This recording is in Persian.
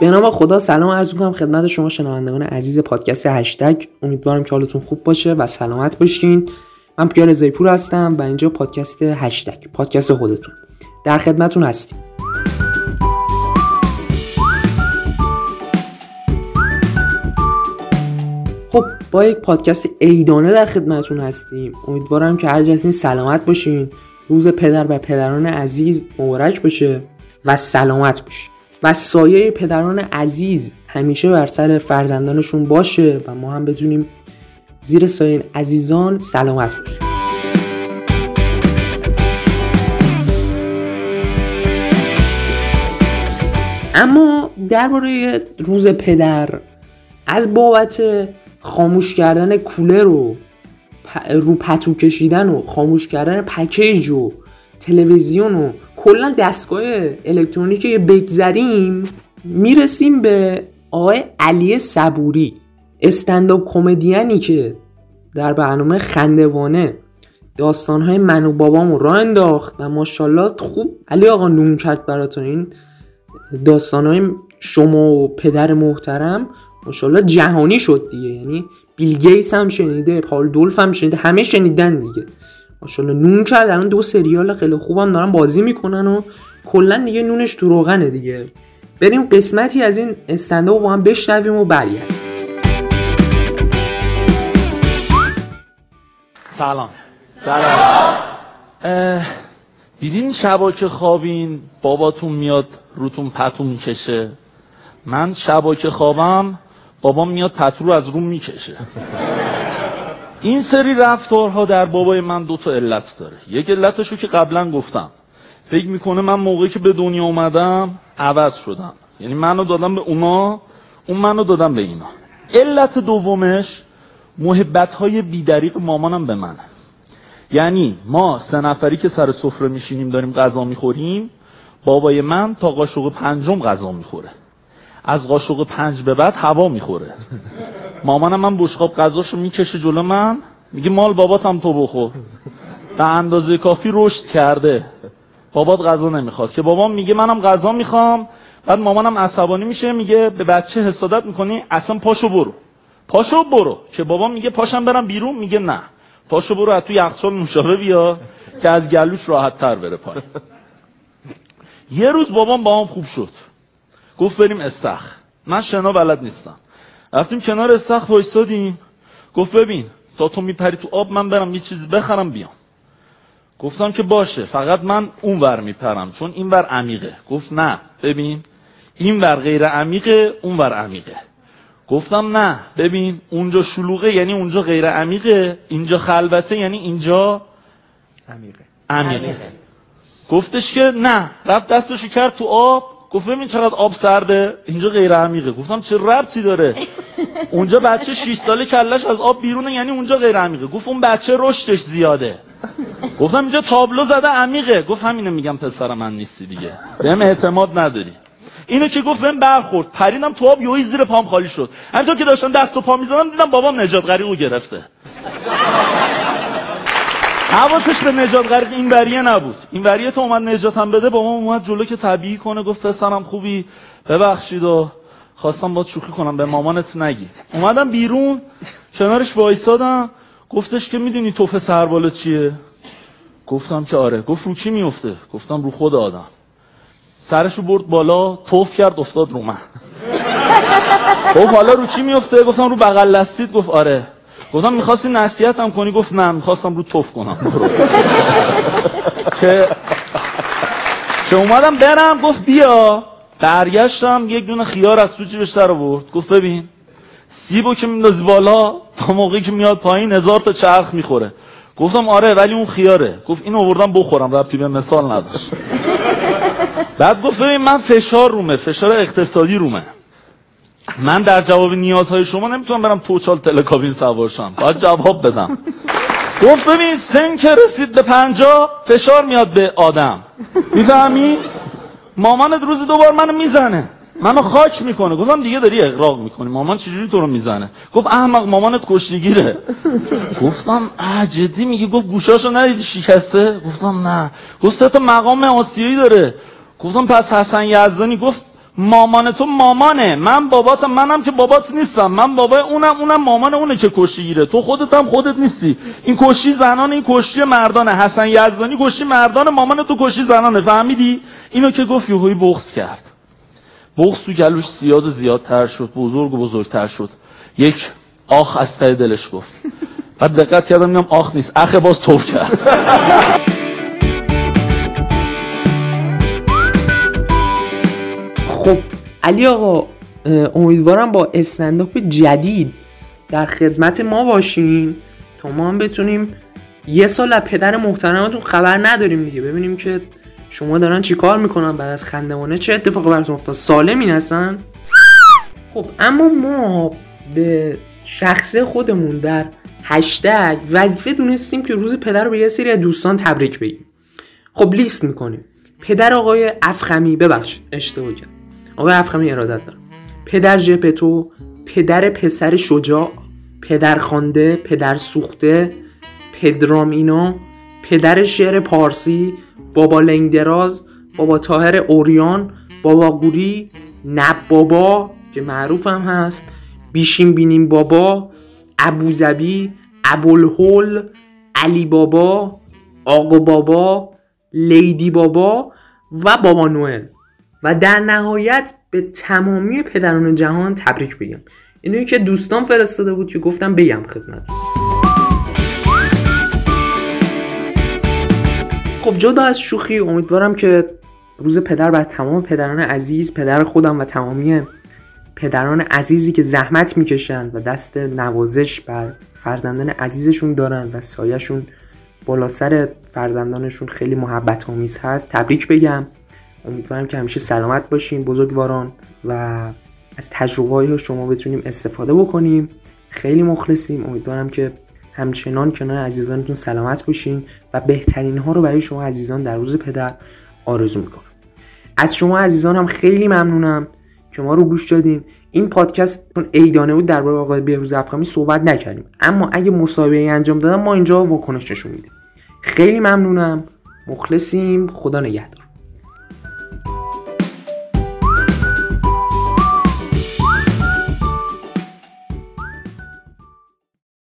به نام خدا سلام عرض می‌کنم خدمت شما شنوندگان عزیز پادکست هشتگ. امیدوارم که حالتون خوب باشه و سلامت باشین. من پیار زیپور هستم و اینجا پادکست هشتگ پادکست خودتون. در خدمتون هستیم. خب با یک پادکست ایدانه در خدمتون هستیم. امیدوارم که هر جسمی سلامت باشین. روز پدر و پدران عزیز مبارک باشه و سلامت باشین. و سایه پدران عزیز همیشه بر سر فرزندانشون باشه و ما هم بتونیم زیر سایه عزیزان سلامت باشیم. اما درباره روز پدر از بابت خاموش کردن کولر و رو پتو کشیدن و خاموش کردن پکیج و تلویزیون و کلا دستگاه الکترونیکی بگذریم می‌رسیم به آقای علی صبوری استنداپ کمدیانی که در برنامه خندوانه داستانهای من و بابامو را انداخت. و ماشاءالله خوب. علی آقا نون کرد براتون این داستانهای شما و پدر محترم. ماشاءالله جهانی شد دیگه. یعنی بیل گیتس هم شنیده پال دولف هم شنیده همه شنیدن دیگه. ماشاءالله. نون کرد. الان دو سریال خیلی خوبم دارن بازی می‌کنن و کلا دیگه نونش تو روغنه دیگه. بریم قسمتی از این استنداپ با هم بشنویم و برگردیم. سلام. سلام. دیدین شبا که خوابین؟ باباتون میاد روتون پتو می‌کشه. من شبا که خوابم بابام میاد پتو رو از روم می‌کشه. این سری رفتارها در بابای من دو تا علت داره. یک علتشو که قبلا گفتم. فکر می‌کنه من موقعی که به دنیا اومدم عوض شدم. یعنی منو دادم به اونا اون منو دادم به اینا. علت دومش محبت های بیدریق مامانم به منه. یعنی ما سه نفری که سر سفره میشینیم داریم غذا می‌خوریم بابای من تا قاشق پنجم غذا می‌خوره. از قاشق پنج به بعد هوا می‌خوره. مامانم من بشقاب غذاشو می‌کشه جلو من میگه مال باباتم تو بخور. به اندازه کافی رشد کرده. بابات غذا نمی‌خواد. که بابام میگه منم غذا می‌خوام. بعد مامانم عصبانی میشه میگه به بچه حسادت می‌کنی اصلا پاشو برو. پاشو برو. که بابام میگه پاشم برم بیرون. میگه نه. پاشو برو از تو یخچال نوشابه بیا که از گلوش راحت تر بره پایین. یه روز بابام با هم خوب شد. گفت بریم استخ. من شنا بلد نیستم. رفتیم کنار استخ وایسادیم. گفت ببین تا تو میپری تو آب من برم یه چیزی بخرم بیام. گفتم که باشه فقط من اون ور میپرم چون این ور عمیقه. گفت نه ببین این ور غیر عمیقه اون ور عمیقه. گفتم نه ببین اونجا شلوغه یعنی اونجا غیر عمیقه اینجا خلوته یعنی اینجا عمیقه. عمیقه. گفتش که نه رفت دستشو کرد تو آب. گفت ببین چقدر آب سرده اینجا غیر عمیقه. گفتم چه ربطی داره؟ اونجا بچه 6 ساله کلش از آب بیرونه یعنی اونجا غیر عمیقه. گفت اون بچه رشدش زیاده. گفتم اینجا تابلو زده عمیقه. گفت همینه میگم پسر من نیستی دیگه. بهم اعتماد نداری. اینو که گفت بهم برخورد. پریدم تو آب یهو زیر پام خالی شد. همینطور که داشتم دست و پا می‌زدم دیدم بابام نجات غریقو گرفته. حواسش به نجات غریق این وریه نبود. این وریه تو اومد نجاتم بده با ما اومد جلو که طبیعی کنه گفت پسرم خوبی ببخشید و خواستم با شوخی کنم به مامانت نگی. اومدم بیرون کنارش وایسادم گفتش که می‌دونی توف سربالا چیه؟ گفتم که آره. گفت رو کی میفته گفتم رو خود آدم. سرشو برد بالا توف کرد افتاد رو من. گفت حالا رو کی میفته گفتم رو بغل لستید گفت آره. گفتم می‌خواستی نصیحت هم کنی؟ گفت نه می‌خواستم رو توف کنم. که که اومدم برم گفت بیا. برگشتم یک دونه خیار از تو جیبش در آورد. گفت ببین سیبو که میندازی بالا تا موقعی که میاد پایین هزار تا چرخ می‌خوره. گفتم آره ولی اون خیاره. گفت این آوردم بخورم ربطی به مثال نداشت. بعد گفت ببین من فشار رومه فشار اقتصادی رومه. من در جواب نیازهای شما نمی‌تونم برم توچال تلکابین سوار شم. باید جواب بدم. گفت ببین سن که رسید به پنجا فشار میاد به آدم. می‌فهمی؟ مامانت روزی دوبار منو می‌زنه. منو خاک می‌کنه. گفتم دیگه داری اقراق می‌کنی. مامان چجوری تو رو می‌زنه؟ گفت احمق مامانت کشتیگیره. گفتم اه جدی میگی؟ گفت گوشاشو ندیدی شکسته؟ گفتم نه. گفت سه تا مقام آسیایی داره. گفتم پس حسن یزدانی؟ گفت مامان تو مامانه. من باباتم منم که بابات نیستم. من بابای اونم اونم مامان اونه که کشتی گیره. تو خودت هم خودت نیستی. این کشتی زنان این کشتی مردانه. حسن یزدانی کشتی مردانه. مامان تو کشتی زنانه. فهمیدی؟ اینو که گفت یوهوی بغض کرد. بغض تو گلوش زیاد و زیادتر شد. بزرگ و بزرگتر شد. یک آخ از ته دلش گفت. بعد دقت کردم میگم آخ نیست. اخ باز توف کرد. خب علی آقا امیدوارم با استنداپ جدید در خدمت ما باشین تا ما هم بتونیم یه سال از پدر محترمتون خبر نداریم دیگه. ببینیم که شما دارن چیکار می‌کنن بعد از خندمانه چه اتفاقی براتون افتاد؟ سالمین هستن؟ خب اما ما به شخص خودمون در هشتگ وظیفه دونستیم که روز پدر رو به یه سری از دوستان تبریک بگیم. خب لیست می‌کنیم. پدر آقای افخمی ببخشید اشتباه کرد آقای افخمی ارادت دارم. پدر ژپتو پدر پسر شجاع پدر خانده پدر سوخته پدرامینا پدر شعر پارسی بابا لنگدراز بابا تاهر اوریان بابا گوری نب بابا که معروف هم هست بیشیم بینیم بابا ابوظبی ابوالهول علی بابا آقا بابا لیدی بابا و بابا نوئل. و در نهایت به تمامی پدران جهان تبریک بگم. اینو که دوستان فرستاده بود که گفتم بگم خدمت خب جدا از شوخی امیدوارم که روز پدر بر تمام پدران عزیز پدر خودم و تمامی پدران عزیزی که زحمت می‌کشند و دست نوازش بر فرزندان عزیزشون دارن و سایهشون بالا سر فرزندانشون خیلی محبت آمیز هست تبریک بگم. امیدوارم که همیشه سلامت باشین بزرگواران و از تجربه های شما بتونیم استفاده بکنیم. خیلی مخلصیم. امیدوارم که همچنان کنار عزیزانتون سلامت باشین و بهترین ها رو برای شما عزیزان در روز پدر آرزو می‌کنم. از شما عزیزان هم خیلی ممنونم که ما رو گوش دادین. این پادکست چون ایدانه بود درباره آقای بهروز افخمی صحبت نکردیم. اما اگه مسابقه انجام دادم ما اینجا واکنش نشون میدیم. خیلی ممنونم. مخلصیم. خدا نگهدار.